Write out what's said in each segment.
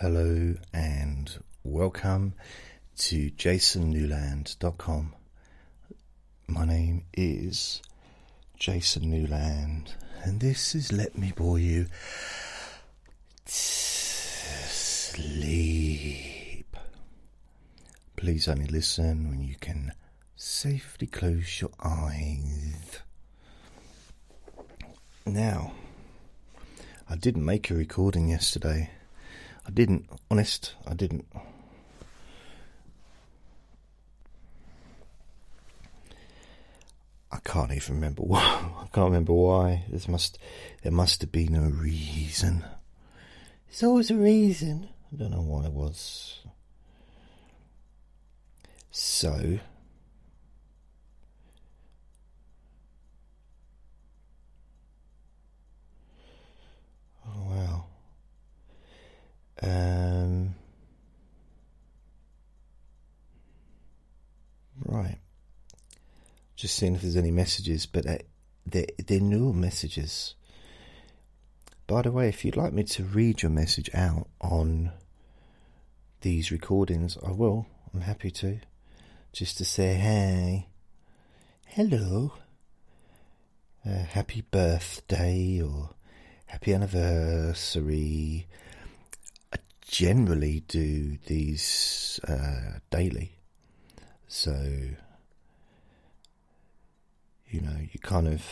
Hello and welcome to jasonnewland.com. My name is Jason Newland, and this is Let Me Bore You Sleep. Please only listen when you can safely close your eyes. Now, I didn't make a recording yesterday. I didn't, honest, I didn't. I can't even remember why. I can't remember why. There must, there must have been a reason. There's always a reason. I don't know why it was. So, oh wow. Um, right. Just seeing if there's any messages, but uh, they're, they're new messages. By the way, if you'd like me to read your message out on these recordings, I will. I'm happy to. Just to say, hey, hello, uh, happy birthday or happy anniversary. Generally do these uh, daily. So, you know, you kind of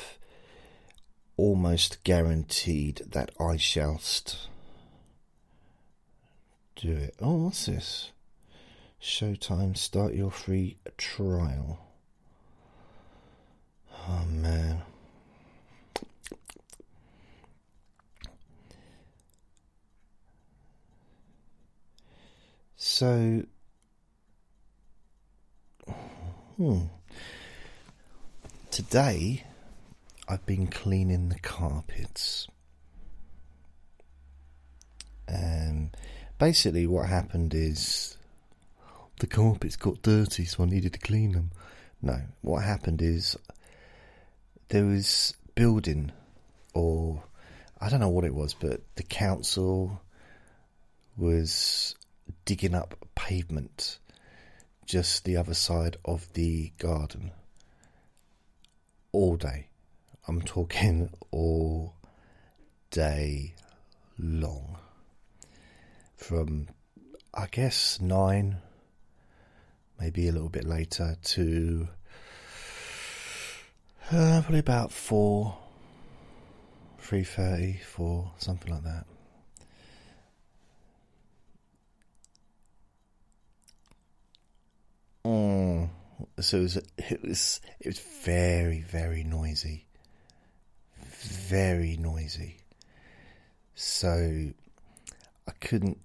almost guaranteed that I shall do it. Oh, what's this? Showtime, start your free trial. Oh man. So, hmm. Today, I've been cleaning the carpets. Um, basically, what happened is the carpets got dirty, so I needed to clean them. No, what happened is there was building, or I don't know what it was, but the council was digging up pavement just the other side of the garden all day. I'm talking all day long. From, I guess, nine, maybe a little bit later, to uh, probably about four, three thirty, four, something like that. Mm. So it was, it was it was very very noisy, very noisy. So I couldn't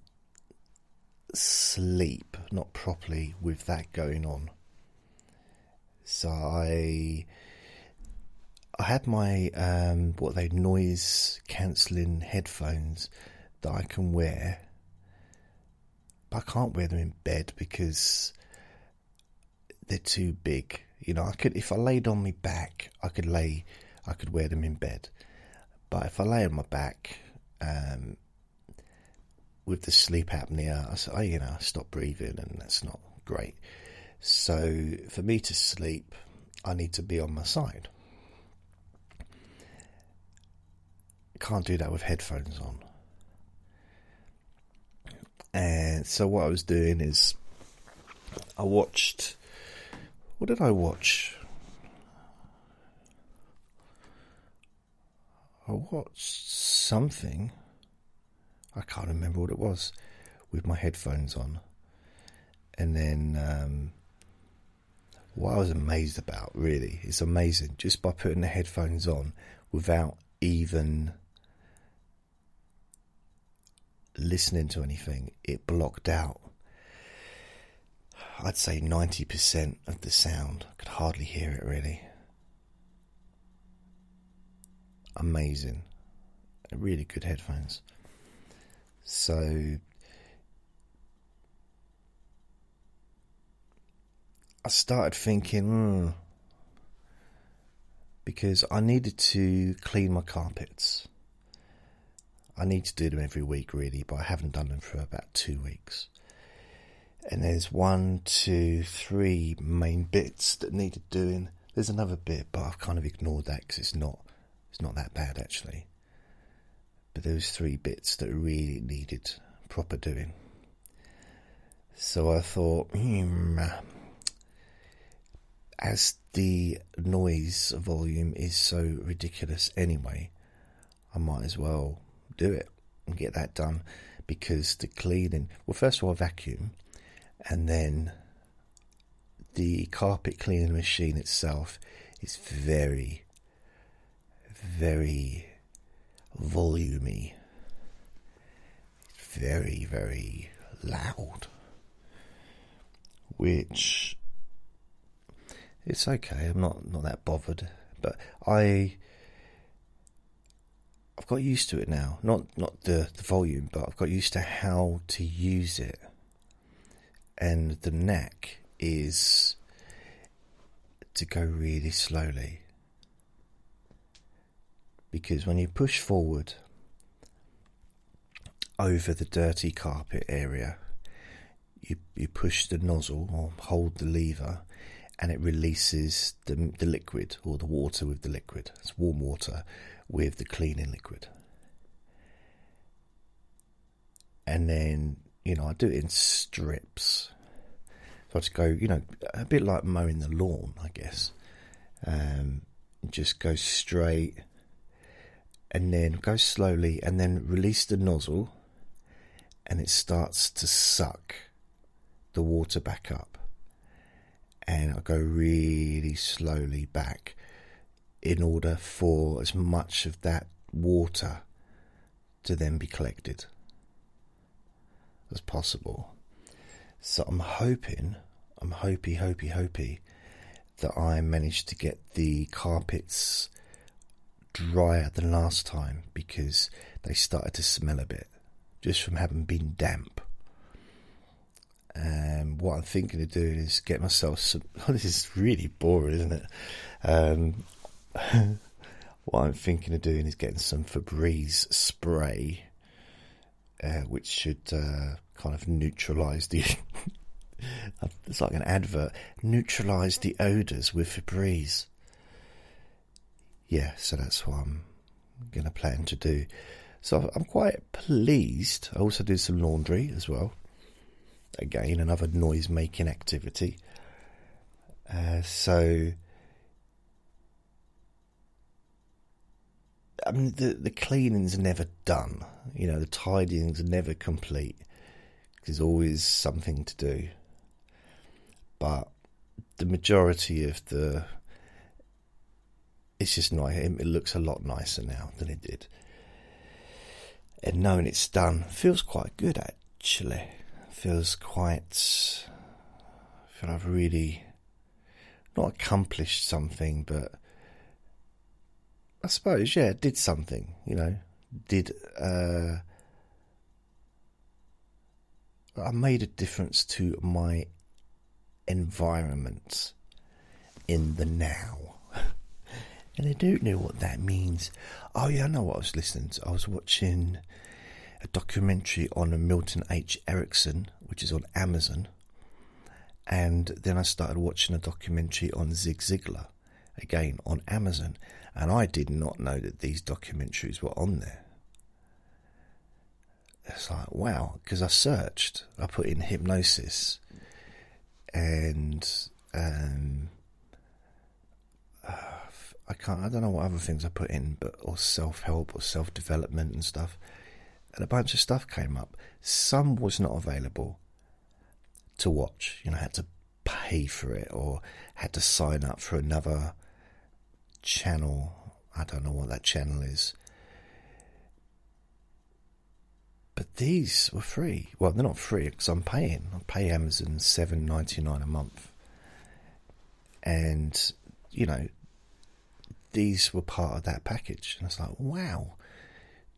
sleep not properly with that going on. So I I had my um, what they noise cancelling headphones that I can wear, but I can't wear them in bed because they're too big. You know, I could if I laid on my back, I could lay, I could wear them in bed. But if I lay on my back, um, with the sleep apnea, I, I you know I stop breathing, and that's not great. So for me to sleep, I need to be on my side. Can't do that with headphones on. And so what I was doing is I watched what did I watch? I watched something. I can't remember what it was with my headphones on. And then um, what I was amazed about, really, it's amazing just by putting the headphones on without even listening to anything, it blocked out I'd say 90% of the sound. I could hardly hear it really. Amazing. Really good headphones. So I started thinking, hmm, because I needed to clean my carpets. I need to do them every week, really, but I haven't done them for about two weeks. And there's one, two, three main bits that needed doing. There's another bit, but I've kind of ignored that because it's not, it's not that bad actually. But those three bits that really needed proper doing. So I thought, hmm, as the noise volume is so ridiculous anyway, I might as well do it and get that done because the cleaning, well, first of all, vacuum and then the carpet cleaning machine itself is very, very volumey, It's very, very loud, which it's okay. I'm not not that bothered, but I I've got used to it now. Not not the the volume, but I've got used to how to use it. And the neck is to go really slowly. Because when you push forward over the dirty carpet area, you you push the nozzle or hold the lever and it releases the, the liquid or the water with the liquid. It's warm water with the cleaning liquid. And then, you know, I do it in strips. So I just go, you know, a bit like mowing the lawn, I guess. Um, just go straight and then go slowly and then release the nozzle and it starts to suck the water back up and I go really slowly back in order for as much of that water to then be collected as possible. So I'm hoping, I'm hopey, hopey, hopey that I managed to get the carpets drier than last time because they started to smell a bit just from having been damp. And what I'm thinking of doing is get myself some. This is really boring, isn't it? Um, what I'm thinking of doing is getting some Febreze spray, uh, which should uh, kind of neutralise the. it's like an advert. Neutralise the odours with Febreze. Yeah, so that's what I'm going to plan to do. So I'm quite pleased. I also did some laundry as well again, another noise making activity. Uh, so, I mean, the, the cleaning's never done. You know, the tidying's never complete. There's always something to do. But the majority of the. It's just nice. It looks a lot nicer now than it did. And knowing it's done feels quite good, actually feels quite. I feel I've really not accomplished something, but I suppose, yeah, did something, you know, did. Uh, I made a difference to my environment in the now. and I don't know what that means. Oh, yeah, I know what I was listening to. I was watching a documentary on Milton H. Erickson, which is on Amazon. And then I started watching a documentary on Zig Ziglar, again on Amazon. And I did not know that these documentaries were on there. It's like, wow, because I searched, I put in hypnosis and um, uh, I can't, I don't know what other things I put in, but or self help or self development and stuff and a bunch of stuff came up. Some was not available to watch. You know, I had to pay for it or had to sign up for another channel. I don't know what that channel is. But these were free. Well, they're not free because I'm paying. I pay Amazon seven ninety nine a month, and you know, these were part of that package. And it's like, wow,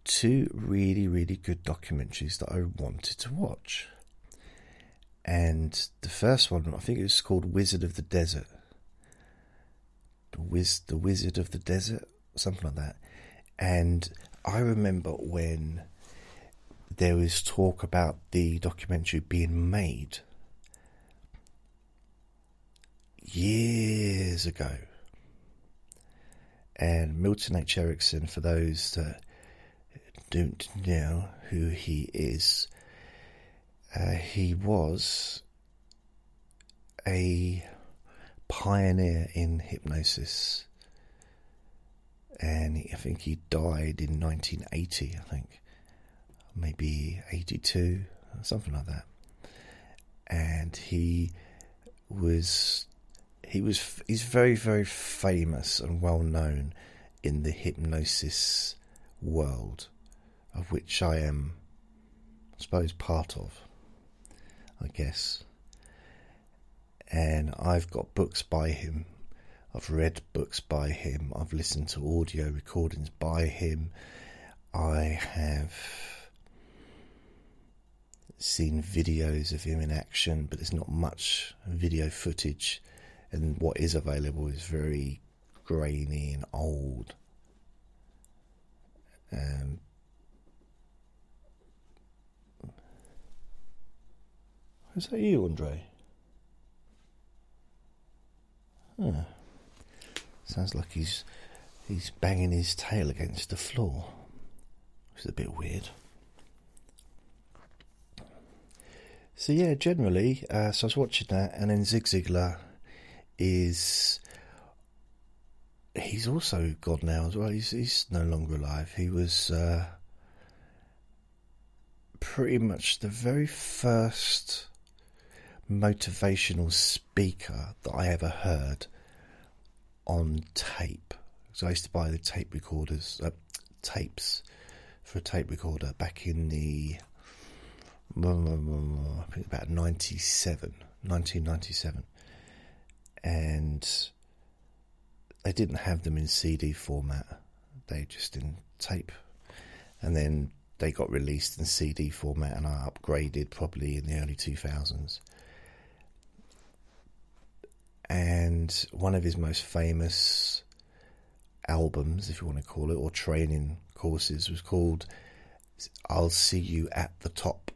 two really, really good documentaries that I wanted to watch. And the first one, I think it was called Wizard of the Desert. The, Wiz, the Wizard of the Desert, something like that. And I remember when there was talk about the documentary being made years ago. And Milton H. Erickson, for those that don't know who he is, uh, he was a pioneer in hypnosis. And I think he died in 1980, I think. Maybe 82, something like that. And he was he was he's very very famous and well known in the hypnosis world of which I am I suppose part of I guess. And I've got books by him. I've read books by him. I've listened to audio recordings by him. I have seen videos of him in action but there's not much video footage and what is available is very grainy and old. Um, is that you, Andre? Huh. Sounds like he's he's banging his tail against the floor. It's a bit weird. So yeah, generally, uh, so I was watching that, and then Zig Ziglar is he's also God now as well. He's he's no longer alive. He was uh, pretty much the very first motivational speaker that I ever heard on tape. So I used to buy the tape recorders, uh, tapes for a tape recorder back in the I think about 97, 1997 and they didn't have them in CD format. They just in tape, and then they got released in CD format, and I upgraded probably in the early two thousands. And one of his most famous albums, if you want to call it, or training courses, was called "I'll See You at the Top."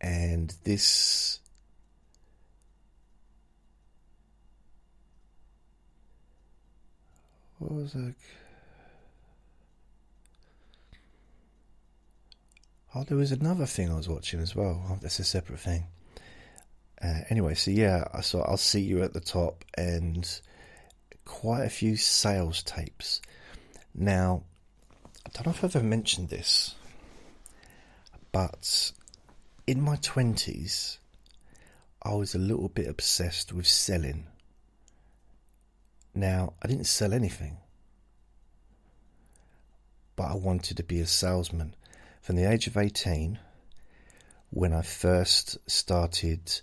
And this What was that? Oh, there was another thing I was watching as well. Oh, that's a separate thing. Uh, anyway, so yeah, I saw I'll see you at the top and quite a few sales tapes. Now, I don't know if I've ever mentioned this, but in my twenties, I was a little bit obsessed with selling. Now, I didn't sell anything, but I wanted to be a salesman. From the age of 18, when I first started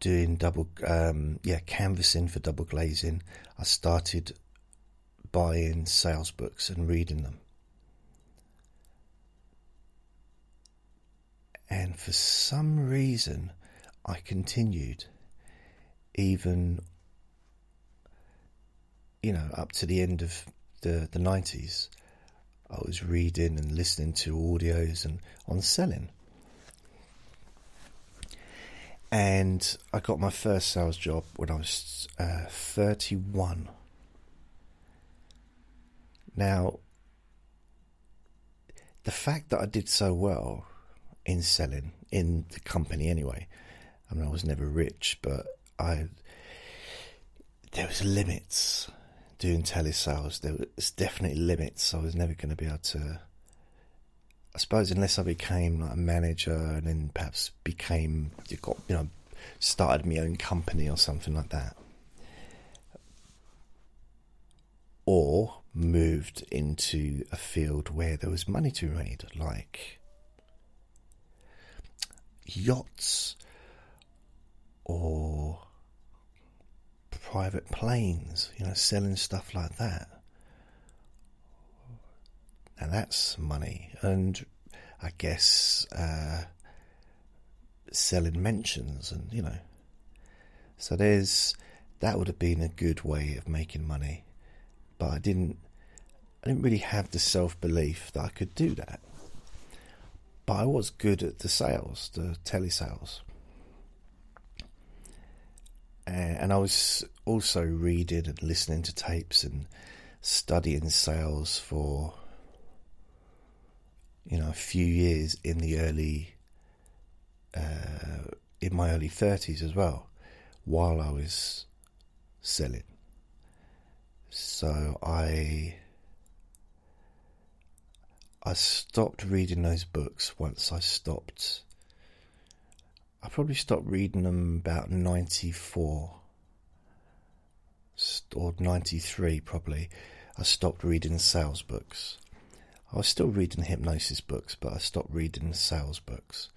doing double, um, yeah, canvassing for double glazing, I started buying sales books and reading them. And for some reason, I continued even you know, up to the end of the the nineties, I was reading and listening to audios and on selling. And I got my first sales job when I was uh, 31. Now, the fact that I did so well in selling, in the company anyway, I mean, I was never rich, but I there was limits doing telesales, there was definitely limits. I was never going to be able to. I suppose unless I became like a manager and then perhaps became you got you know started my own company or something like that, or moved into a field where there was money to be made, like yachts or private planes, you know, selling stuff like that. And that's money. And I guess uh, selling mentions and, you know. So there's that would have been a good way of making money. But I didn't I didn't really have the self belief that I could do that. But I was good at the sales, the telesales. And I was also reading and listening to tapes and studying sales for you know a few years in the early uh, in my early 30s as well while I was selling so I I stopped reading those books once I stopped I probably stopped reading them about 94 or 93 probably. I stopped reading sales books. I was still reading hypnosis books, but I stopped reading sales books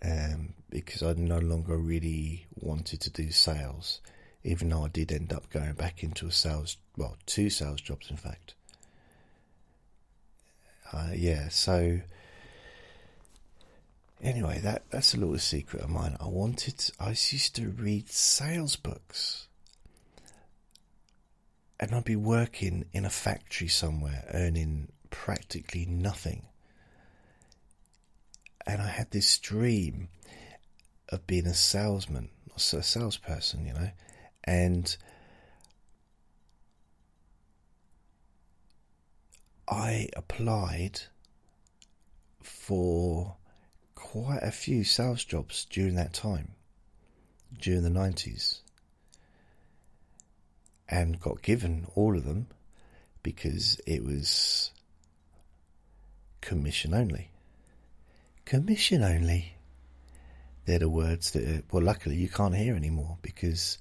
um, because I no longer really wanted to do sales, even though I did end up going back into a sales, well, two sales jobs in fact. Uh, yeah, so Anyway, that, that's a little secret of mine. I wanted, I used to read sales books. And I'd be working in a factory somewhere, earning practically nothing. And I had this dream of being a salesman, a salesperson, you know, and I applied for quite a few sales jobs during that time, during the 90s, and got given all of them because it was commission only. Commission only. They're the words that, well, luckily you can't hear anymore because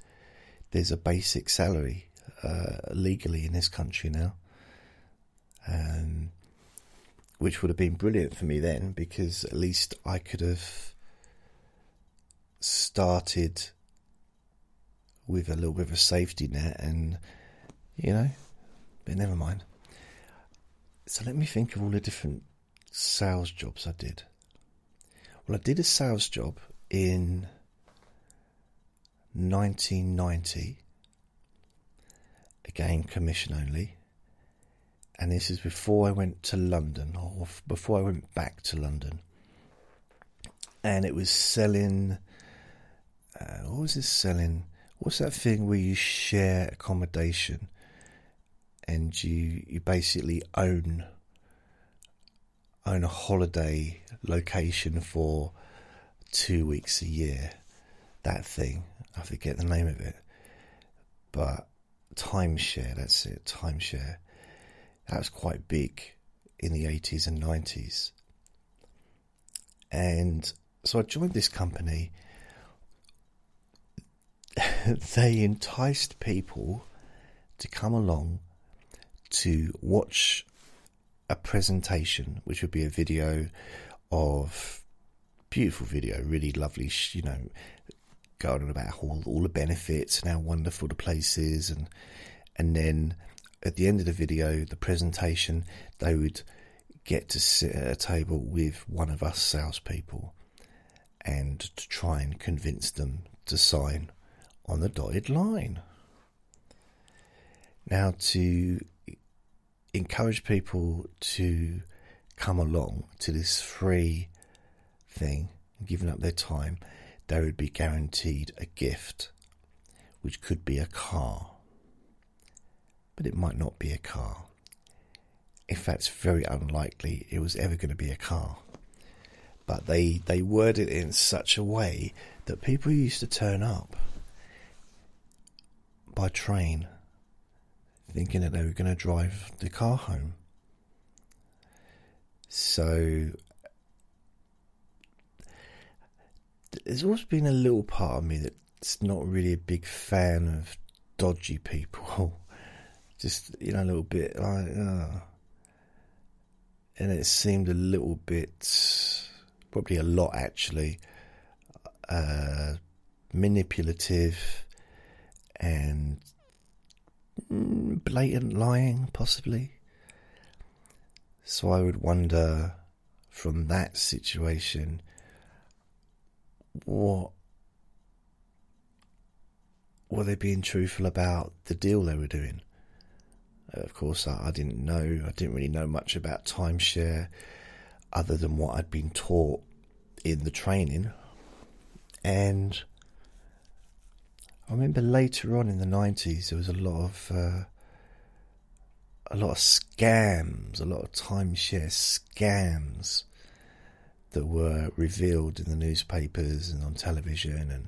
there's a basic salary uh, legally in this country now. Um, which would have been brilliant for me then because at least I could have started with a little bit of a safety net and you know but never mind. So let me think of all the different sales jobs I did. Well I did a sales job in 1990 again commission only and this is before I went to London, or before I went back to London. And it was selling. Uh, what was this selling? What's that thing where you share accommodation, and you you basically own own a holiday location for two weeks a year? That thing, I forget the name of it, but timeshare. That's it, timeshare that was quite big in the 80s and 90s. And so I joined this company. they enticed people to come along to watch a presentation, which would be a video of beautiful video, really lovely, you know, going on about all, all the benefits and how wonderful the place is, and and then at the end of the video, the presentation, they would get to sit at a table with one of us salespeople and to try and convince them to sign on the dotted line. Now, to encourage people to come along to this free thing, giving up their time, they would be guaranteed a gift, which could be a car but it might not be a car. In fact, it's very unlikely it was ever going to be a car. But they, they worded it in such a way that people used to turn up by train thinking that they were going to drive the car home. So there's always been a little part of me that's not really a big fan of dodgy people. just you know a little bit like, uh, and it seemed a little bit, probably a lot actually, uh, manipulative and blatant lying, possibly. So I would wonder from that situation what were they being truthful about the deal they were doing? Of course, I, I didn't know. I didn't really know much about timeshare, other than what I'd been taught in the training, and I remember later on in the nineties there was a lot of uh, a lot of scams, a lot of timeshare scams that were revealed in the newspapers and on television, and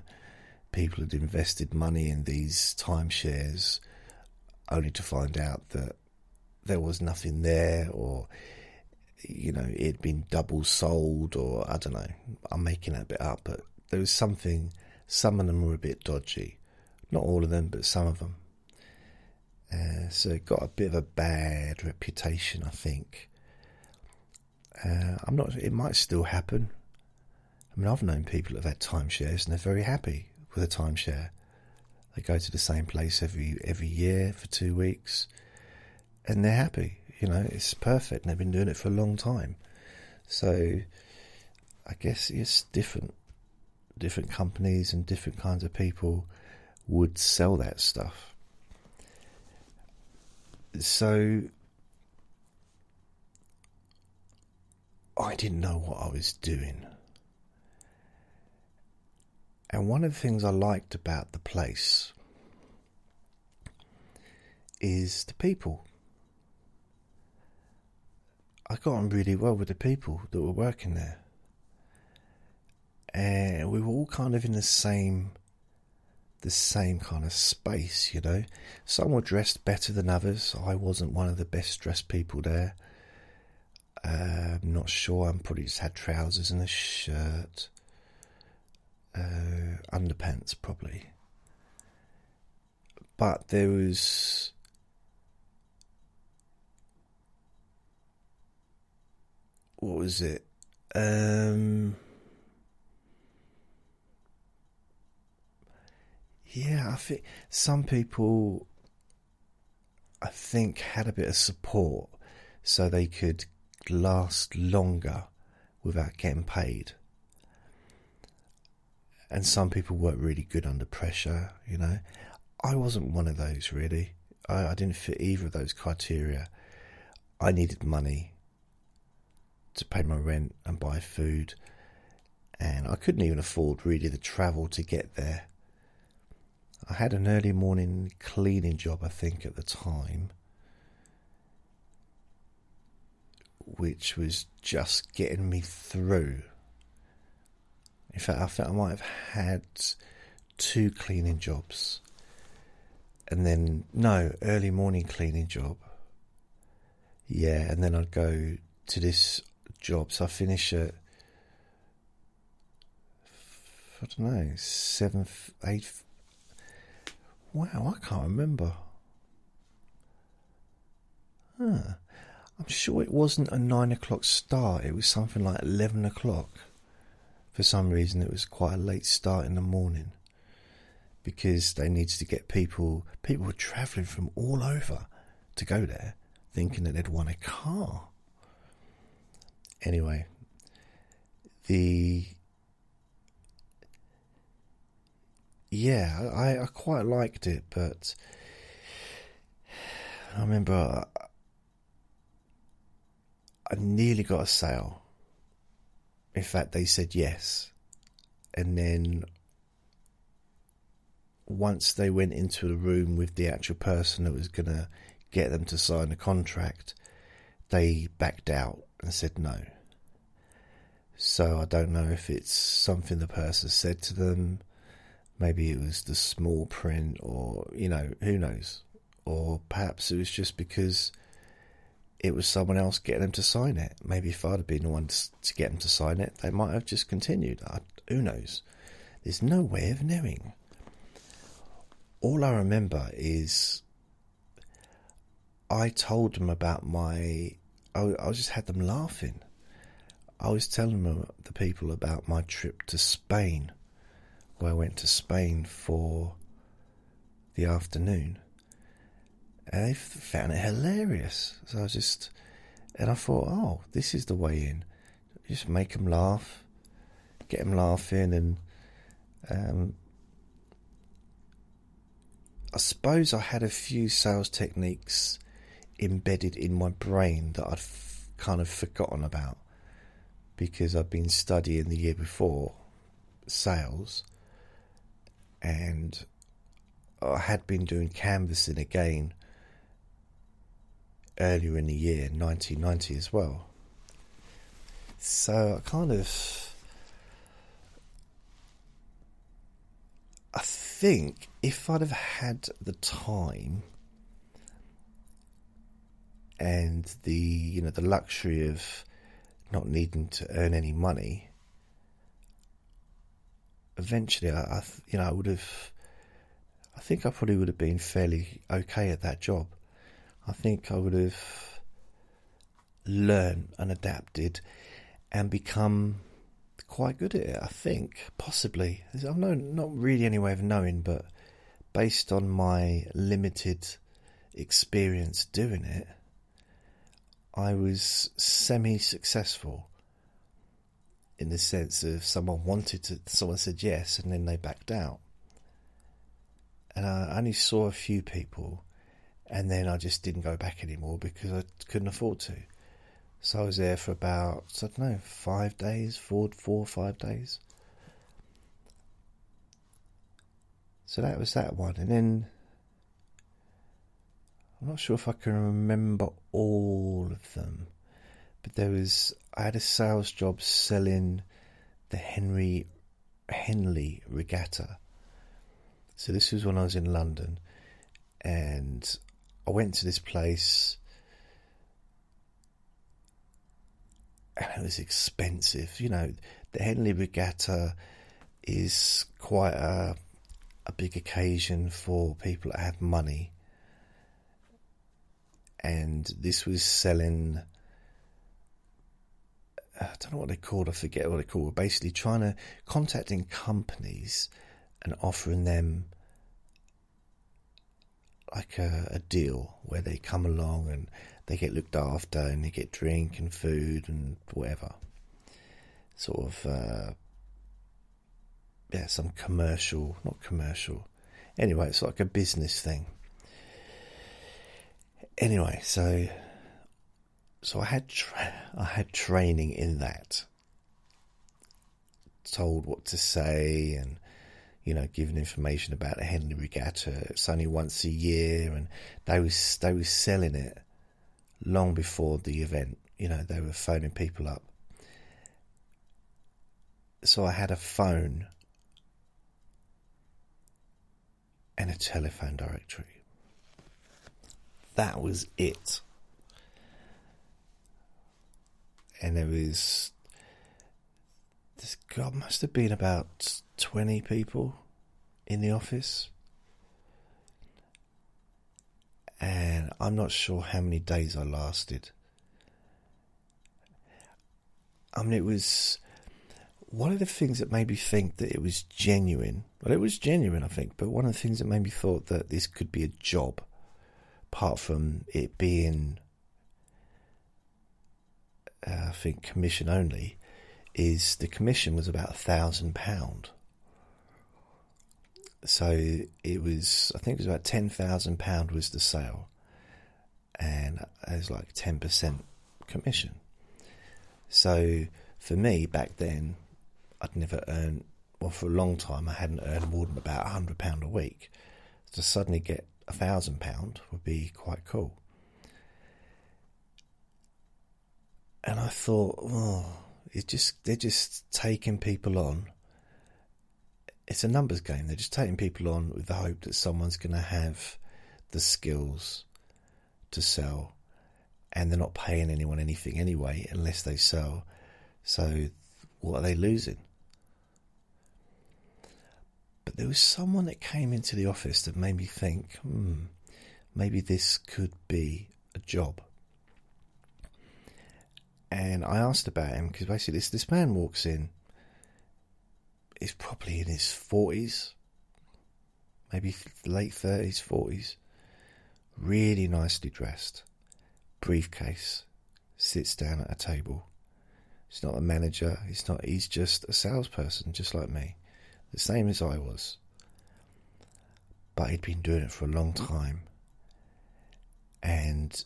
people had invested money in these timeshares only to find out that there was nothing there, or you know, it had been double sold, or I don't know. I'm making that bit up, but there was something. Some of them were a bit dodgy, not all of them, but some of them. Uh, so it got a bit of a bad reputation, I think. Uh, I'm not. It might still happen. I mean, I've known people that have had timeshares and they're very happy with a timeshare. They go to the same place every every year for two weeks, and they're happy. You know, it's perfect. And they've been doing it for a long time. So, I guess it's different. Different companies and different kinds of people would sell that stuff. So I didn't know what I was doing. And one of the things I liked about the place is the people. I got on really well with the people that were working there. And we were all kind of in the same the same kind of space, you know. Some were dressed better than others. I wasn't one of the best dressed people there. Uh, I'm not sure. I'm probably just had trousers and a shirt, uh, underpants probably. But there was. What was it? Um, Yeah, I think some people, I think, had a bit of support so they could last longer without getting paid. And some people work really good under pressure, you know. I wasn't one of those really. I, I didn't fit either of those criteria. I needed money to pay my rent and buy food, and I couldn't even afford really the travel to get there. I had an early morning cleaning job, I think, at the time, which was just getting me through. In fact, I think I might have had two cleaning jobs, and then no early morning cleaning job. Yeah, and then I'd go to this job. So I finish at I don't know seven, eight, Wow, I can't remember. Huh. I'm sure it wasn't a nine o'clock start, it was something like 11 o'clock. For some reason, it was quite a late start in the morning because they needed to get people, people were travelling from all over to go there thinking that they'd won a car. Anyway, the yeah, I, I quite liked it, but I remember I nearly got a sale. In fact, they said yes. And then once they went into the room with the actual person that was going to get them to sign the contract, they backed out and said no. So I don't know if it's something the person said to them Maybe it was the small print, or, you know, who knows? Or perhaps it was just because it was someone else getting them to sign it. Maybe if I'd have been the one to get them to sign it, they might have just continued. I, who knows? There's no way of knowing. All I remember is I told them about my. I, I just had them laughing. I was telling them, the people about my trip to Spain where I went to Spain for the afternoon. And they found it hilarious. So I just, and I thought, oh, this is the way in. Just make them laugh, get them laughing, and um, I suppose I had a few sales techniques embedded in my brain that I'd kind of forgotten about because I'd been studying the year before sales and I had been doing canvassing again earlier in the year, 1990 as well. So I kind of. I think if I'd have had the time and the you know the luxury of not needing to earn any money, eventually I, I you know I would have. I think I probably would have been fairly okay at that job. I think I would have learned and adapted and become quite good at it. I think possibly. I've no not really any way of knowing, but based on my limited experience doing it, I was semi-successful in the sense of someone wanted to, someone said yes, and then they backed out. And I only saw a few people and then I just didn't go back anymore because I couldn't afford to. So I was there for about I don't know five days, four, four or five days. So that was that one, and then I'm not sure if I can remember all of them, but there was I had a sales job selling the Henry Henley Regatta. So this was when I was in London, and I went to this place and it was expensive. You know, the Henley Regatta is quite a a big occasion for people that have money. And this was selling I don't know what they called, I forget what they called. Basically trying to contacting companies and offering them like a, a deal where they come along and they get looked after and they get drink and food and whatever. Sort of, uh, yeah, some commercial, not commercial. Anyway, it's like a business thing. Anyway, so so I had tra- I had training in that. Told what to say and you know, giving information about the Henley Regatta. It's only once a year, and they was they was selling it long before the event. You know, they were phoning people up. So I had a phone and a telephone directory. That was it. And there was this God must have been about 20 people in the office. And I'm not sure how many days I lasted. I mean, it was one of the things that made me think that it was genuine. Well, it was genuine, I think, but one of the things that made me thought that this could be a job, apart from it being, uh, I think, commission only, is the commission was about a thousand pound. So it was, I think it was about ten thousand pound was the sale, and it was like ten percent commission. So for me back then, I'd never earned well for a long time. I hadn't earned more than about a hundred pound a week. To suddenly get a thousand pound would be quite cool. And I thought, oh, it's just they're just taking people on it's a numbers game. They're just taking people on with the hope that someone's going to have the skills to sell, and they're not paying anyone anything anyway unless they sell. So, what are they losing? But there was someone that came into the office that made me think, hmm, maybe this could be a job. And I asked about him because basically this, this man walks in is probably in his 40s, maybe late 30s, 40s. Really nicely dressed, briefcase, sits down at a table. He's not a manager, he's not he's just a salesperson just like me. The same as I was. But he'd been doing it for a long time. And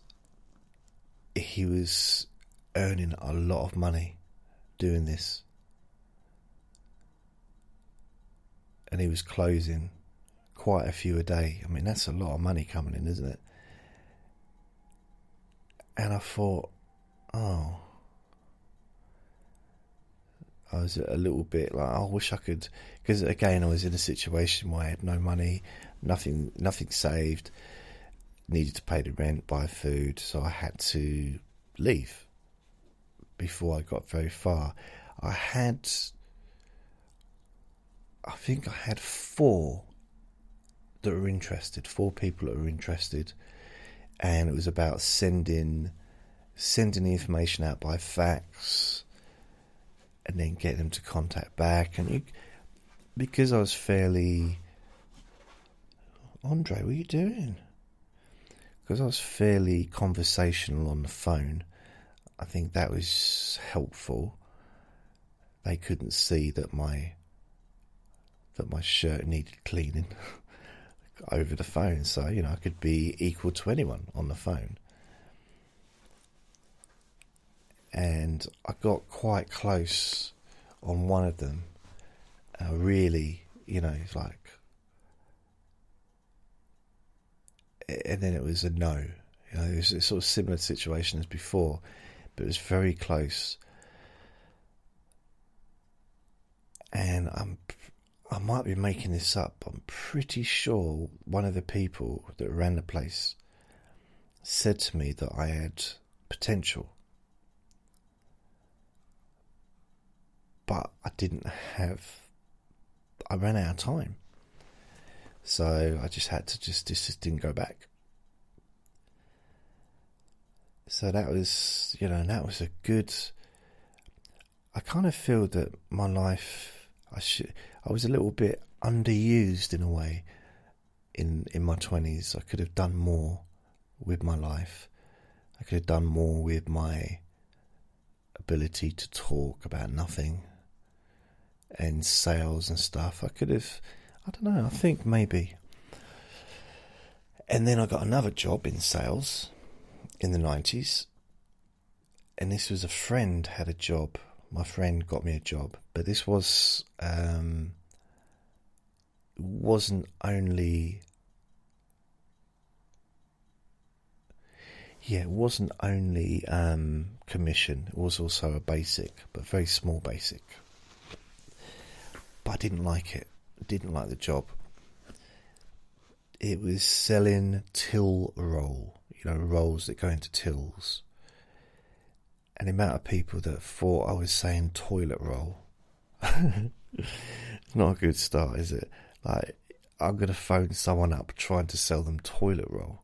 he was earning a lot of money doing this. And he was closing quite a few a day. I mean, that's a lot of money coming in, isn't it? And I thought, oh, I was a little bit like, oh, I wish I could, because again, I was in a situation where I had no money, nothing, nothing saved, needed to pay the rent, buy food, so I had to leave before I got very far. I had, I think I had four that were interested, four people that were interested, and it was about sending sending the information out by fax and then getting them to contact back and you, because I was fairly Andre, what are you doing? Because I was fairly conversational on the phone, I think that was helpful. They couldn't see that my that my shirt needed cleaning. over the phone. So, you know, I could be equal to anyone on the phone. And I got quite close on one of them. Uh, really, you know, like. And then it was a no. You know, it was a sort of similar situation as before, but it was very close. And I'm I might be making this up. I'm pretty sure one of the people that ran the place said to me that I had potential. But I didn't have, I ran out of time. So I just had to just, just, just didn't go back. So that was, you know, that was a good. I kind of feel that my life, I should, I was a little bit underused in a way in in my 20s. I could have done more with my life. I could have done more with my ability to talk about nothing and sales and stuff. I could have, I don't know, I think maybe. And then I got another job in sales in the 90s. And this was a friend had a job my friend got me a job, but this was um, wasn't only yeah, it wasn't only um, commission. It was also a basic, but very small basic. But I didn't like it. Didn't like the job. It was selling till roll, you know, rolls that go into tills and the amount of people that thought I was saying toilet roll. not a good start, is it? Like, I'm going to phone someone up trying to sell them toilet roll.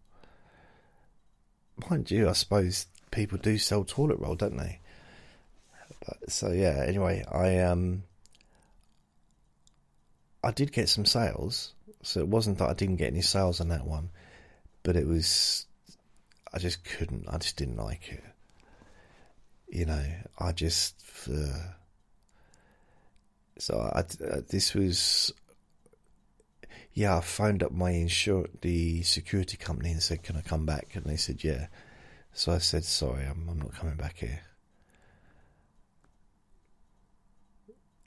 Mind you, I suppose people do sell toilet roll, don't they? But, so yeah. Anyway, I um, I did get some sales, so it wasn't that I didn't get any sales on that one, but it was I just couldn't. I just didn't like it you know, I just. Uh, so I, uh, this was. Yeah, I phoned up my insur the security company and said, "Can I come back?" And they said, "Yeah." So I said, "Sorry, I'm, I'm not coming back here."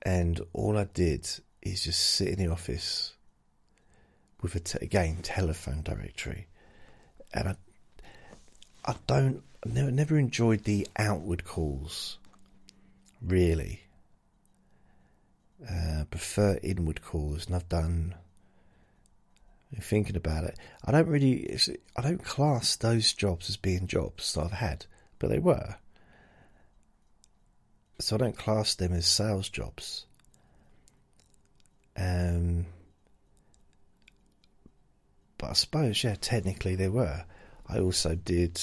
And all I did is just sit in the office with a te- again telephone directory, and I, I don't I never, never enjoyed the outward calls, really. Uh, prefer inward calls, and I've done. Thinking about it, I don't really, I don't class those jobs as being jobs that I've had, but they were. So I don't class them as sales jobs. Um, but I suppose, yeah, technically they were. I also did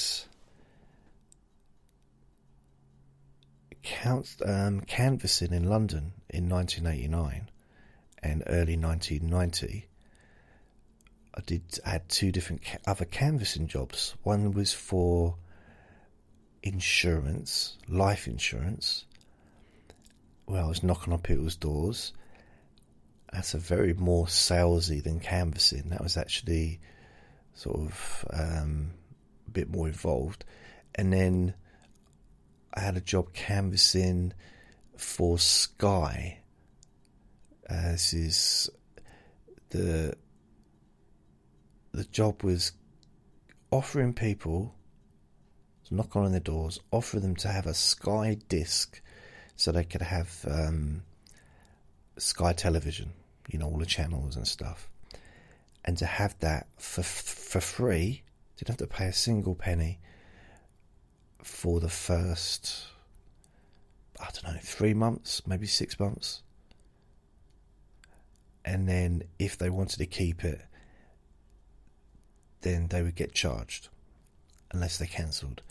count, um, canvassing in London in 1989 and early 1990. I did had two different ca- other canvassing jobs. One was for insurance, life insurance, where I was knocking on people's doors. That's a very more salesy than canvassing. That was actually sort of um, a bit more involved. And then I had a job canvassing for Sky. Uh, this is the the job was offering people to knock on their doors, offer them to have a Sky disc so they could have um, Sky television, you know, all the channels and stuff. And to have that for for free, didn't have to pay a single penny for the first, I don't know, three months, maybe six months. And then if they wanted to keep it, then they would get charged unless they cancelled.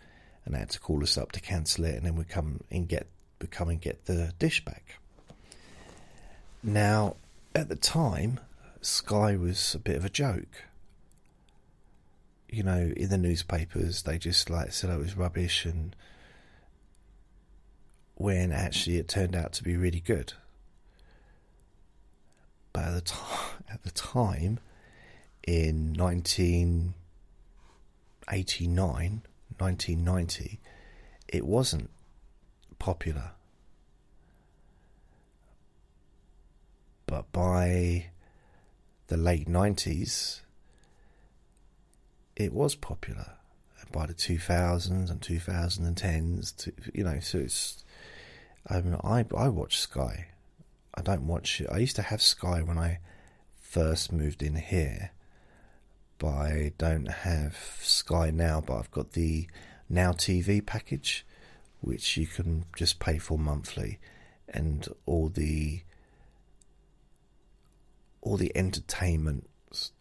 And they had to call us up to cancel it, and then we'd come and get we come and get the dish back. Now, at the time, Sky was a bit of a joke. You know, in the newspapers, they just like said it was rubbish, and when actually it turned out to be really good. But at the time, at the time, in 1989, 1990, it wasn't popular. But by the late 90s, it was popular. By the 2000s and 2010s, to, you know, so it's. I mean, I, I watch Sky. I don't watch it. I used to have Sky when I first moved in here, but I don't have Sky now. But I've got the Now TV package, which you can just pay for monthly, and all the all the entertainment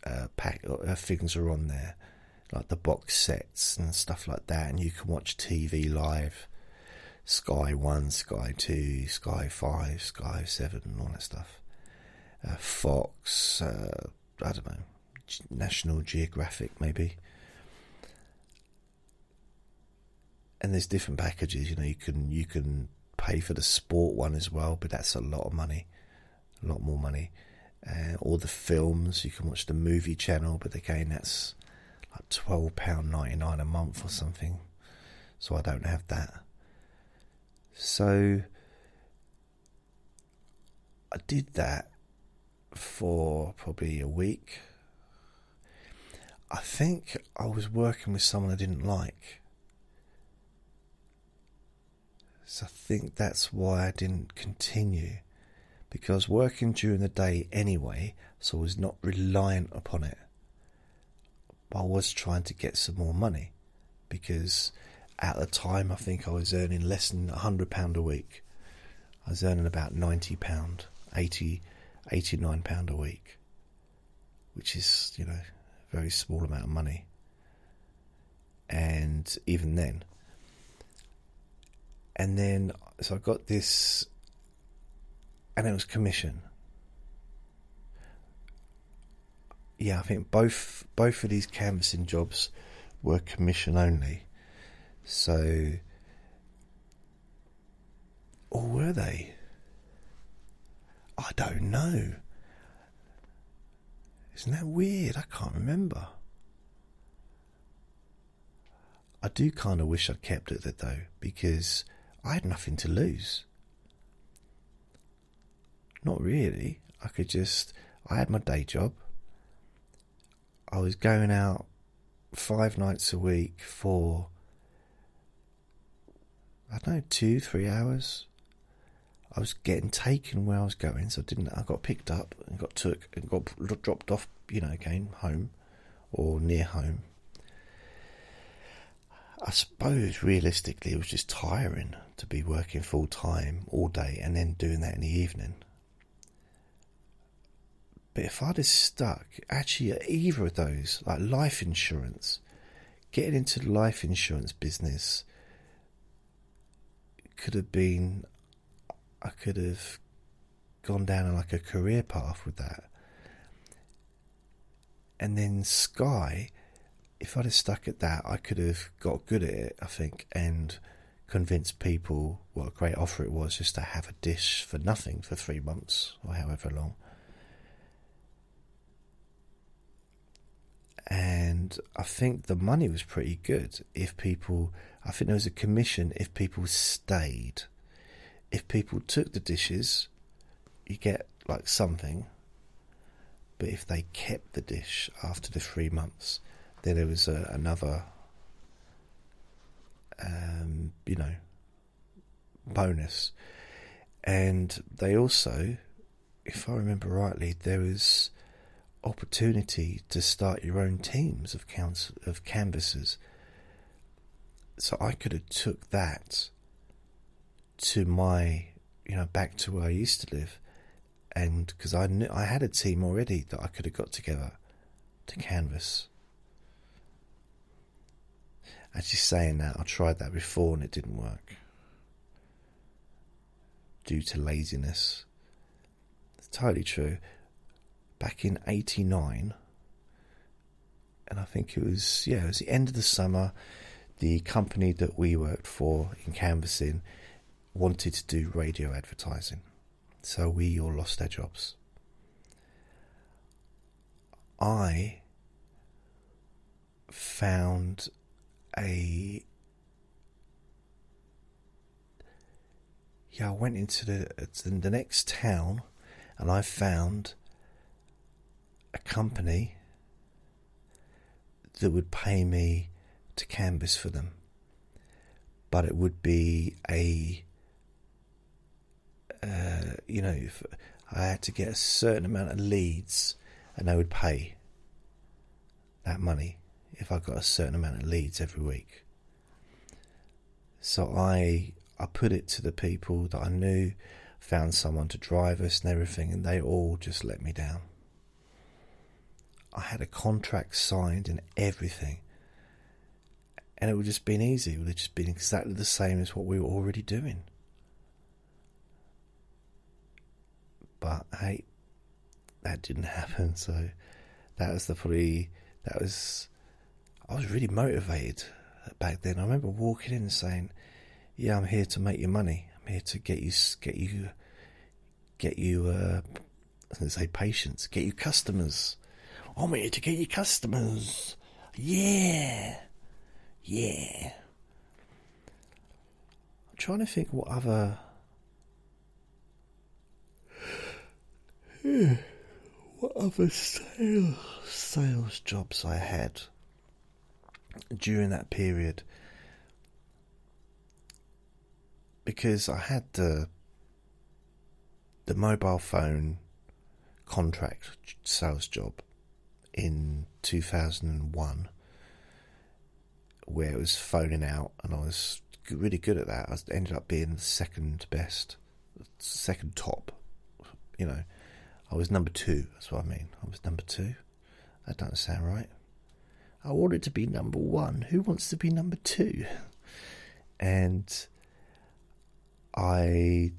uh, pack uh, things are on there, like the box sets and stuff like that, and you can watch TV live. Sky One, Sky Two, Sky Five, Sky Seven, and all that stuff uh, Fox, uh, I don't know, National Geographic maybe. And there's different packages. You know, you can you can pay for the sport one as well, but that's a lot of money, a lot more money. Uh, or the films, you can watch the movie channel, but again, that's like twelve pound ninety nine a month or something. So I don't have that. So I did that for probably a week. I think I was working with someone I didn't like. So I think that's why I didn't continue. Because working during the day anyway, so I was not reliant upon it. But I was trying to get some more money. Because at the time I think I was earning less than £100 a week. I was earning about £90, 80 £89 a week, which is, you know, very small amount of money. And even then, and then, so I got this, and it was commission. Yeah, I think both both of these canvassing jobs were commission only. So, or were they? I don't know. Isn't that weird? I can't remember. I do kind of wish I'd kept it though, because I had nothing to lose. Not really. I could just. I had my day job. I was going out five nights a week for. I don't know, two, three hours. I was getting taken where I was going, so I didn't. I got picked up and got took and got dropped off. You know, again home or near home. I suppose realistically, it was just tiring to be working full time all day and then doing that in the evening. But if I'd have stuck, actually, either of those, like life insurance, getting into the life insurance business could have been I could have gone down like a career path with that. And then Sky, if I'd have stuck at that, I could have got good at it, I think, and convinced people what a great offer it was just to have a dish for nothing for three months or however long. and I think the money was pretty good if people. I think there was a commission if people stayed. If people took the dishes, you get like something. But if they kept the dish after the three months, then there was a, another, um, you know, bonus. And they also, if I remember rightly, there was opportunity to start your own teams of council, of canvassers. So I could have took that to my, you know, back to where I used to live, and because I knew I had a team already that I could have got together to canvass. Actually, saying that, I tried that before and it didn't work due to laziness. It's totally true. Back in '89, and I think it was yeah, it was the end of the summer. The company that we worked for in canvassing wanted to do radio advertising, so we all lost our jobs. I found a yeah, I went into the the next town, and I found a company that would pay me to canvass for them, but it would be a you know, I had to get a certain amount of leads, and they would pay that money if I got a certain amount of leads every week. So I I put it to the people that I knew, found someone to drive us and everything, and they all just let me down. I had a contract signed and everything, and it would just been easy. It would have just been exactly the same as what we were already doing. But hey, that didn't happen. So that was the probably that was I was really motivated back then. I remember walking in and saying, "Yeah, I'm here to make you money. I'm here to get you get you get you uh, say patients, get you customers. I'm here to get you customers. Yeah, yeah." I'm trying to think what other. what other sales sales jobs I had during that period because I had the the mobile phone contract sales job in 2001 where it was phoning out and I was really good at that. I ended up being the second best, second top. You know, I was number two. That's what I mean. I was number two. That doesn't sound right. I wanted to be number one. Who wants to be number two? And I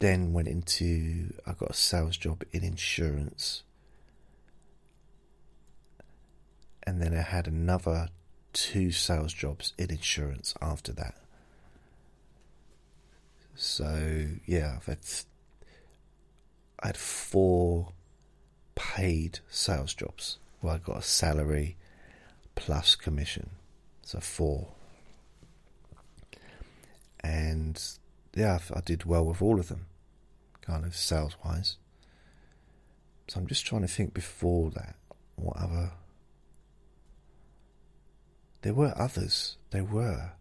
then went into, I got a sales job in insurance. And then I had another two sales jobs in insurance after that. So, yeah, I've had, I had four paid sales jobs where I got a salary plus commission. So four. And yeah, I did well with all of them, kind of sales wise. So I'm just trying to think before that, what other. There were others, there were.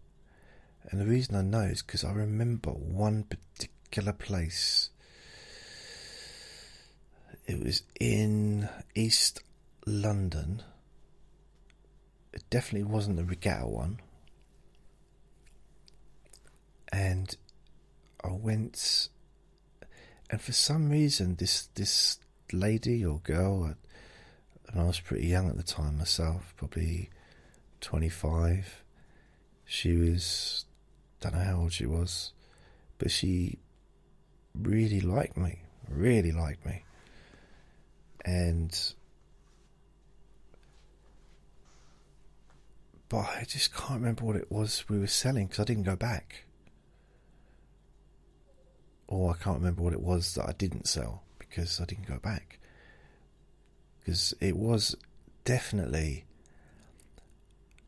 And the reason I know is because I remember one particular place. It was in East London it definitely wasn't the regatta one. And I went, and for some reason, this this lady or girl, uh, and I was pretty young at the time myself, probably twenty five. She was, don't know how old she was, but she really liked me, really liked me, and but I just can't remember what it was we were selling because I didn't go back. Or I can't remember what it was that I didn't sell because I didn't go back. Because it was definitely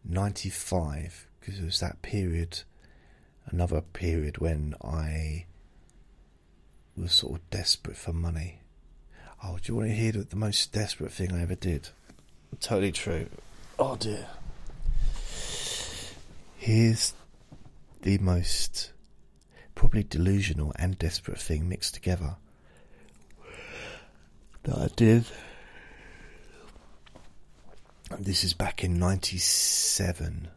95 because it was that period, another period when I was sort of desperate for money. Oh, do you want to hear the most desperate thing I ever did? Totally true. Oh dear. Here's the most probably delusional and desperate thing mixed together that I did. This is back in 97.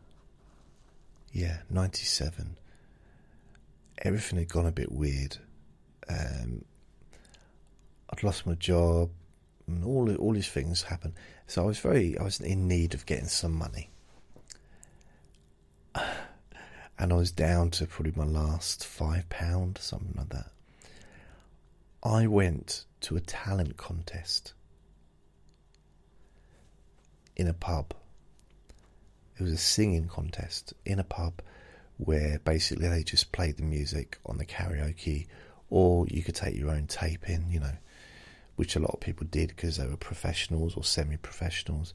Yeah, 97. Everything had gone a bit weird. Um, I'd lost my job, and all all these things happened. So I was very, I was in need of getting some money, and I was down to probably my last five pound, something like that. I went to a talent contest in a pub. It was a singing contest in a pub where basically they just played the music on the karaoke, or you could take your own tape in, you know, which a lot of people did because they were professionals or semi professionals.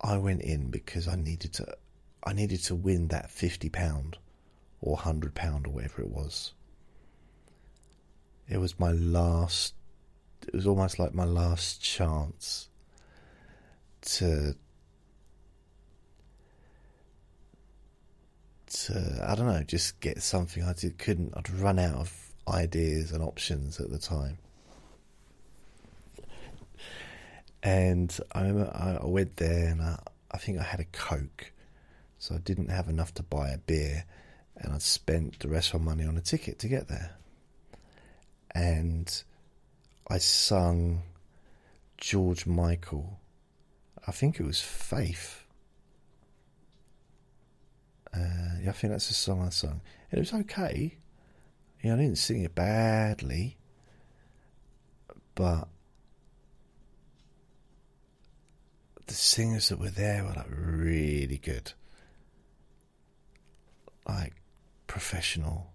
I went in because I needed to I needed to win that fifty pound or hundred pound or whatever it was. It was my last it was almost like my last chance to to I don't know, just get something I did, couldn't. I'd run out of ideas and options at the time. And I I went there and I, I think I had a Coke, so I didn't have enough to buy a beer, and I'd spent the rest of my money on a ticket to get there. And I sung George Michael I think it was Faith. Uh, yeah, I think that's the song I sung. And it was okay. You know, I didn't sing it badly, but the singers that were there were like really good, like professional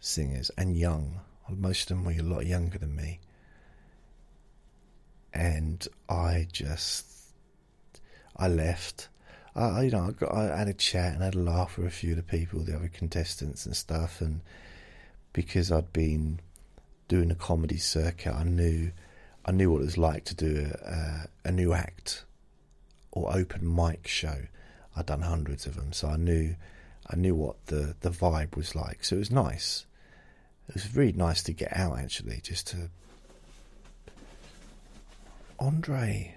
singers and young. Most of them were a lot younger than me and I just I left. I you know I, got, I had a chat and had a laugh with a few of the people, the other contestants and stuff, and because I'd been doing a comedy circuit, I knew I knew what it was like to do a, a new act or open mic show. I'd done hundreds of them, so I knew I knew what the the vibe was like. So it was nice. It was really nice to get out actually, just to Andre.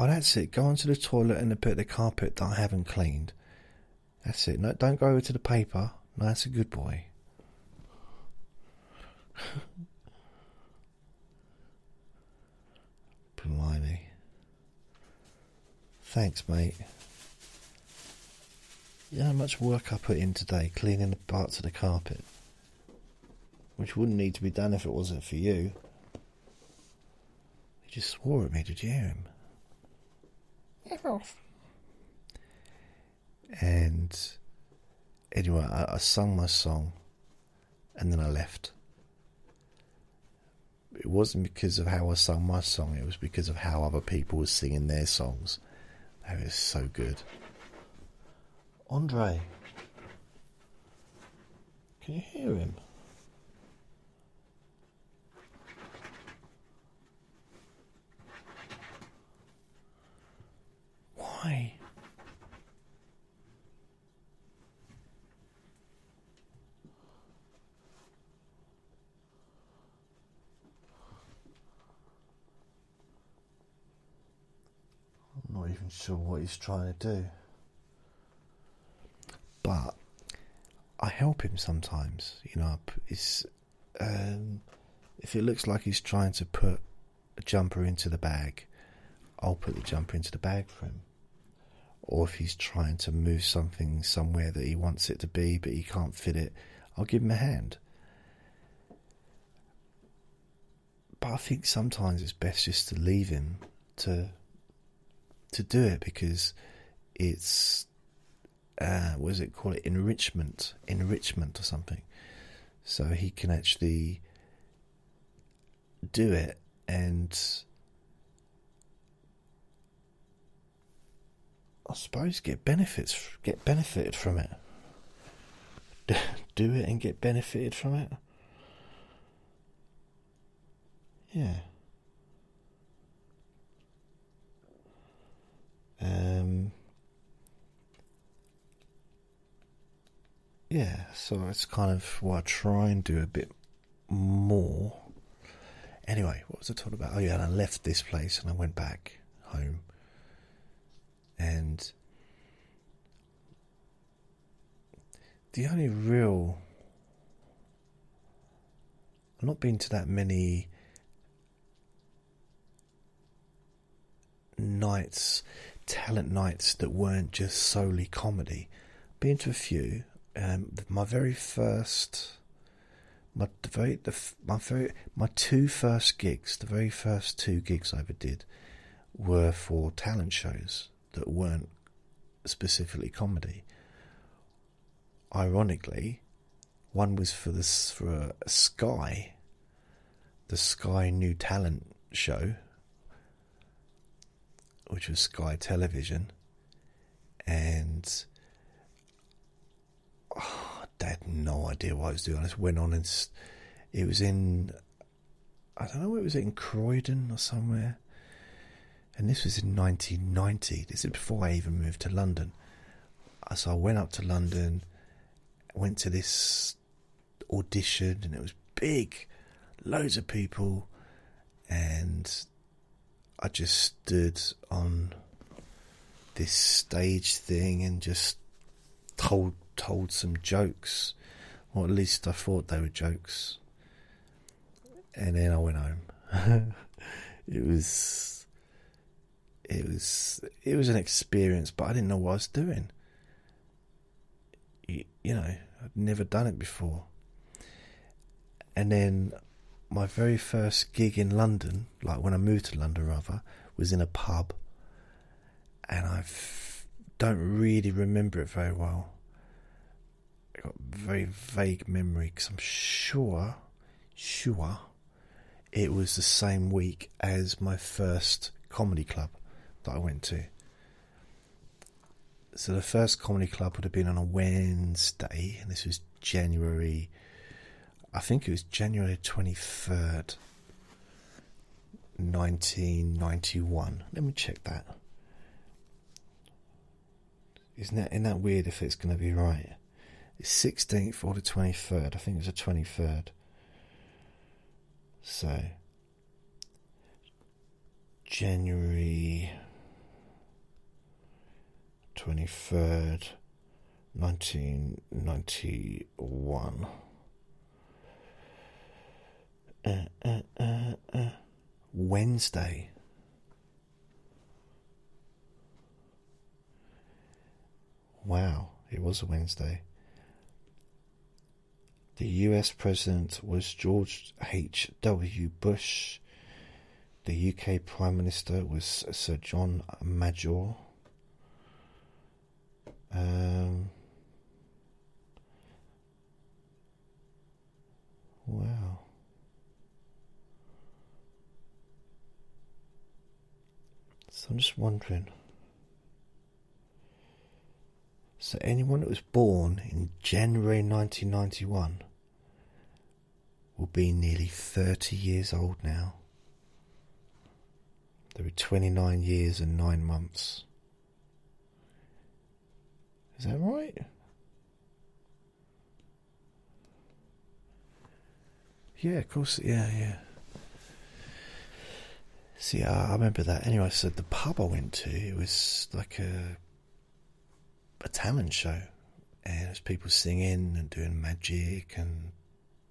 Oh, that's it. Go onto the toilet and put the carpet that I haven't cleaned. That's it. No, don't go over to the paper. No, that's a good boy. Blimey. Thanks, mate. You know how much work I put in today cleaning the parts of the carpet? Which wouldn't need to be done if it wasn't for you. He just swore at me. Did you hear him? Off. And anyway, I, I sung my song and then I left. It wasn't because of how I sung my song, it was because of how other people were singing their songs. That was so good. Andre, can you hear him? Why? I'm not even sure what he's trying to do. But I help him sometimes, you know. It's, um, if it looks like he's trying to put a jumper into the bag, I'll put the jumper into the bag for him or if he's trying to move something somewhere that he wants it to be but he can't fit it, I'll give him a hand. But I think sometimes it's best just to leave him to to do it because it's uh, what does it call it enrichment enrichment or something so he can actually do it and I suppose get benefits, get benefited from it. Do it and get benefited from it. Yeah. Um, yeah, so it's kind of what I try and do a bit more. Anyway, what was I talking about? Oh, yeah, and I left this place and I went back home. And the only real. I've not been to that many nights, talent nights that weren't just solely comedy. Been to a few. Um, my very first, my the very the my very my two first gigs, the very first two gigs I ever did, were for talent shows that weren't specifically comedy. Ironically, one was for this for Sky, the Sky New Talent show, which was Sky Television, and ah, oh, I had no idea what I was doing. I just went on and it was in, I don't know, it was in Croydon or somewhere. And this was in 1990. This is before I even moved to London. Uh, so I went up to London, went to this audition, and it was big, loads of people, and I just stood on this stage thing and just told told some jokes, or at least I thought they were jokes. And then I went home. it was it was it was an experience, but I didn't know what I was doing. You, you know, I'd never done it before. And then my very first gig in London, like when I moved to London rather, was in a pub, and I don't really remember it very well. I got very vague memory because I'm sure, sure, it was the same week as my first comedy club that I went to. So the first comedy club would have been on a Wednesday, and this was January I think it was January 23rd, 1991. Let me check that. Isn't that, isn't that weird if it's going to be right? It's 16th or the 23rd. I think it's the 23rd. So, January 23rd, 1991. Uh, uh, uh, uh, Wednesday. Wow, it was a Wednesday. The US president was George H.W. Bush. The UK Prime Minister was Sir John Major. Um, wow. So I'm just wondering. So anyone that was born in January 1991 will be nearly 30 years old now. There are 29 years and 9 months. Is that right? Yeah, of course. Yeah, yeah. See, I remember that. Anyway, so the pub I went to, it was like a a talent show, and there's people singing and doing magic, and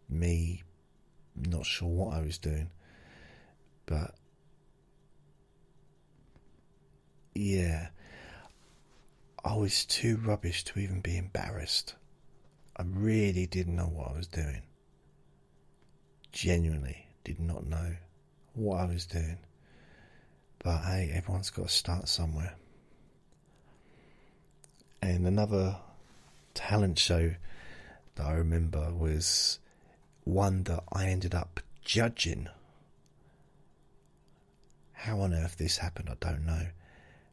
me, not sure what I was doing, but yeah, Oh, I was too rubbish to even be embarrassed. I really didn't know what I was doing. Genuinely did not know what I was doing. But hey, everyone's got to start somewhere. And another talent show that I remember was one that I ended up judging. How on earth this happened, I don't know.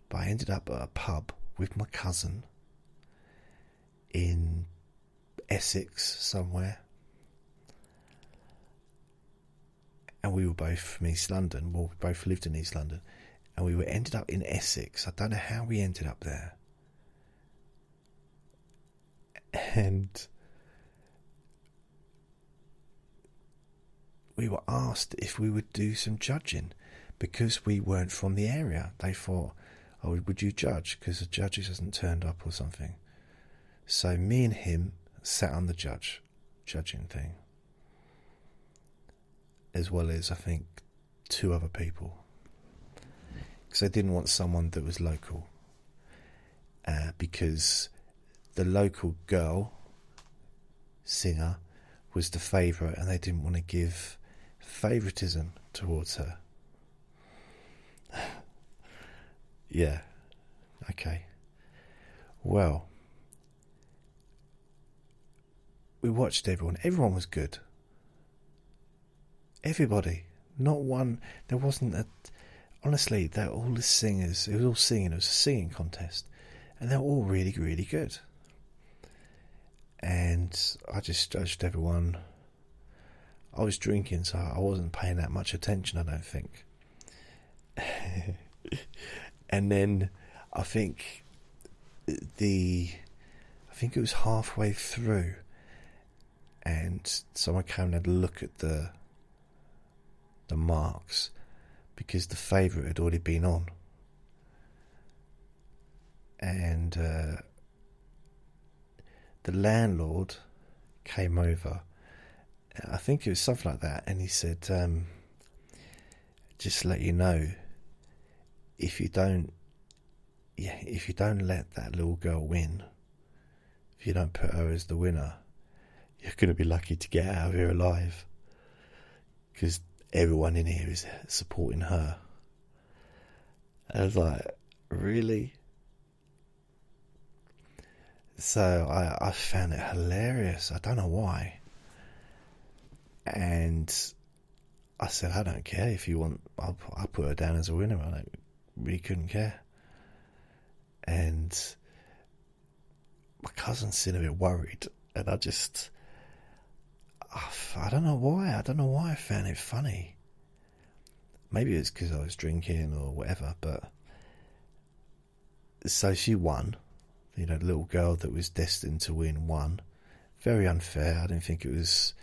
But I ended up at a pub with my cousin in Essex somewhere. And we were both from East London. Well, we both lived in East London. And we were ended up in Essex. I don't know how we ended up there. And we were asked if we would do some judging because we weren't from the area. They thought, oh, would you judge? Because the judges hasn't turned up or something. So me and him sat on the judge, judging thing. As well as, I think, two other people. Because I didn't want someone that was local. Uh, because the local girl singer was the favourite and they didn't want to give favouritism towards her. Yeah. Okay. Well, we watched everyone. Everyone was good. Everybody. Not one. There wasn't a. Honestly, they're all the singers. It was all singing. It was a singing contest. And they're all really, really good. And I just judged everyone I was drinking, so I wasn't paying that much attention, I don't think. and then I think the I think it was halfway through and someone came and had a look at the the marks because the favourite had already been on. And uh, the landlord came over I think it was something like that, and he said, um, "Just let you know, if you don't, yeah, if you don't let that little girl win, if you don't put her as the winner, you're going to be lucky to get out of here alive, because everyone in here is supporting her." And I was like, "Really?" So I, I found it hilarious. I don't know why. And I said, I don't care if you want. I'll, I'll put her down as a winner. I don't, really couldn't care. And my cousin's seemed a bit worried, and I just, I don't know why. I don't know why I found it funny. Maybe it's because I was drinking or whatever, but so she won. You know, the little girl that was destined to win won. Very unfair. I didn't think it was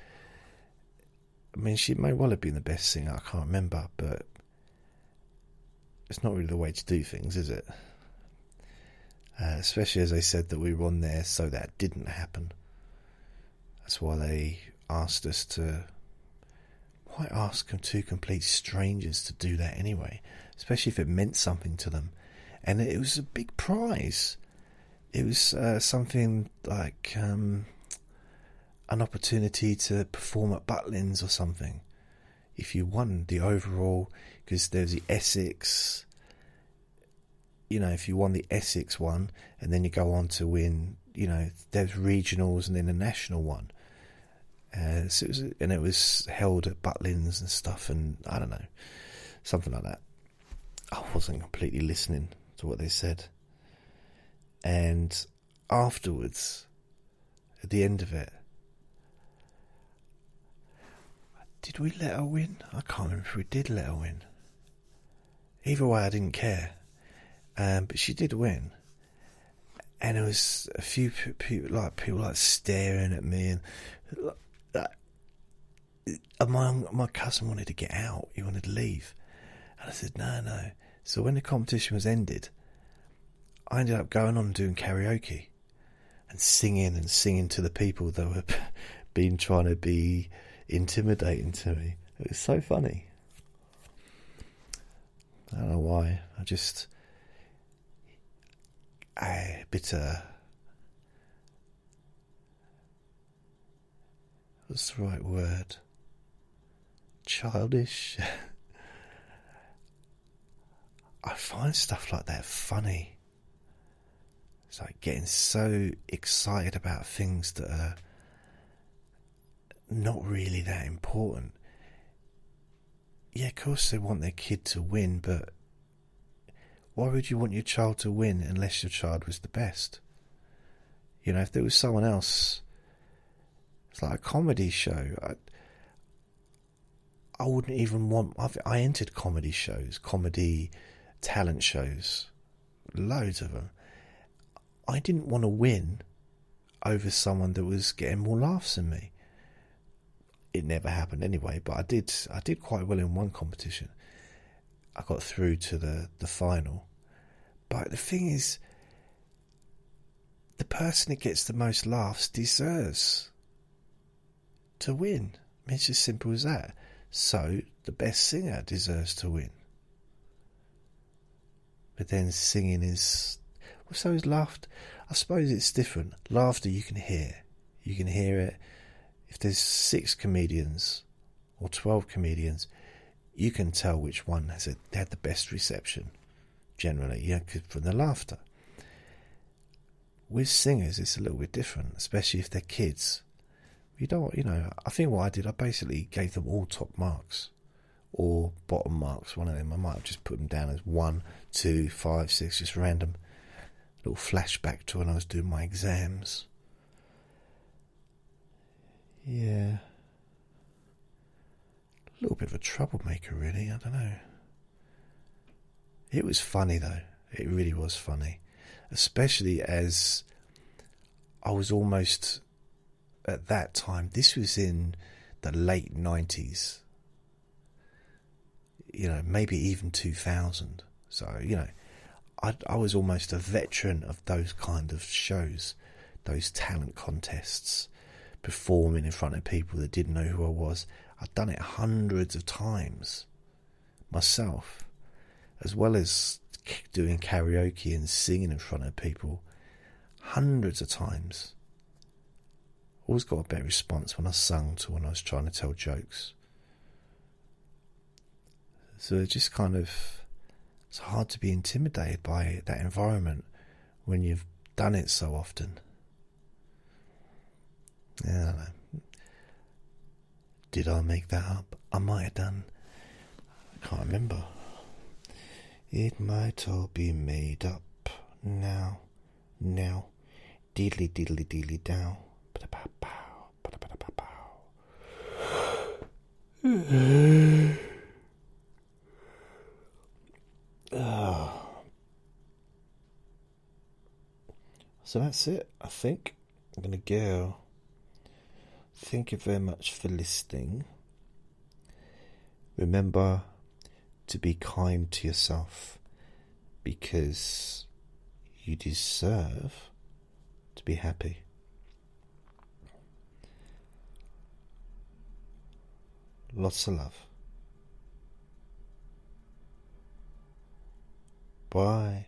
I mean, she may well have been the best singer, I can't remember, but it's not really the way to do things, is it? Uh, especially as they said that we were on there so that didn't happen. That's why they asked us to. Why ask two complete strangers to do that anyway? Especially if it meant something to them. And it was a big prize. It was uh, something like. Um, an opportunity to perform at Butlins or something. If you won the overall, because there's the Essex, you know, if you won the Essex one and then you go on to win, you know, there's regionals and then a national one. Uh, so it was, and it was held at Butlins and stuff, and I don't know, something like that. I wasn't completely listening to what they said. And afterwards, at the end of it, Did we let her win? I can't remember if we did let her win. Either way, I didn't care. Um, but she did win. And there was a few people, like people, like staring at me, and like, my my cousin wanted to get out. He wanted to leave, and I said, "No, no." So when the competition was ended, I ended up going on and doing karaoke, and singing and singing to the people that were being trying to be intimidating to me. It was so funny. I don't know why. I just I. Bitter. what's the right word? Childish. I find stuff like that funny. It's like getting so excited about things that are not really that important. Yeah, of course they want their kid to win, but why would you want your child to win unless your child was the best? You know, if there was someone else, it's like a comedy show. I, I wouldn't even want. I've, I entered comedy shows, comedy talent shows, loads of them. I didn't want to win over someone that was getting more laughs than me. It never happened anyway, but I did. I did quite well in one competition. I got through to the the final, but the thing is, the person that gets the most laughs deserves to win. It's as simple as that. So the best singer deserves to win. But then singing is well, so is laughter. I suppose it's different. Laughter you can hear. You can hear it. If there's six comedians or twelve comedians, you can tell which one has a, had the best reception. Generally, yeah, from the laughter. With singers, it's a little bit different, especially if they're kids. You don't, you know. I think what I did, I basically gave them all top marks or bottom marks. One of them, I might have just put them down as one, two, five, six, just random. Little flashback to when I was doing my exams. Yeah. A little bit of a troublemaker, really. I don't know. It was funny, though. It really was funny especially as I was almost at that time. This was in the late nineties, you know, maybe even two thousand. So you know, I, I was almost a veteran of those kind of shows, those talent contests, performing in front of people that didn't know who I was. I'd done it hundreds of times myself, as well as doing karaoke and singing in front of people hundreds of times. Always got a better response when I sung to when I was trying to tell jokes. So it just kind of it's hard to be intimidated by that environment when you've done it so often. Yeah, I Did I make that up? I might have done. I can't remember. It might all be made up now, now. Deedly deedly deedly down. So that's it, I think. I'm going to go. Thank you very much for listening. Remember, to be kind to yourself because you deserve to be happy. Lots of love. Bye.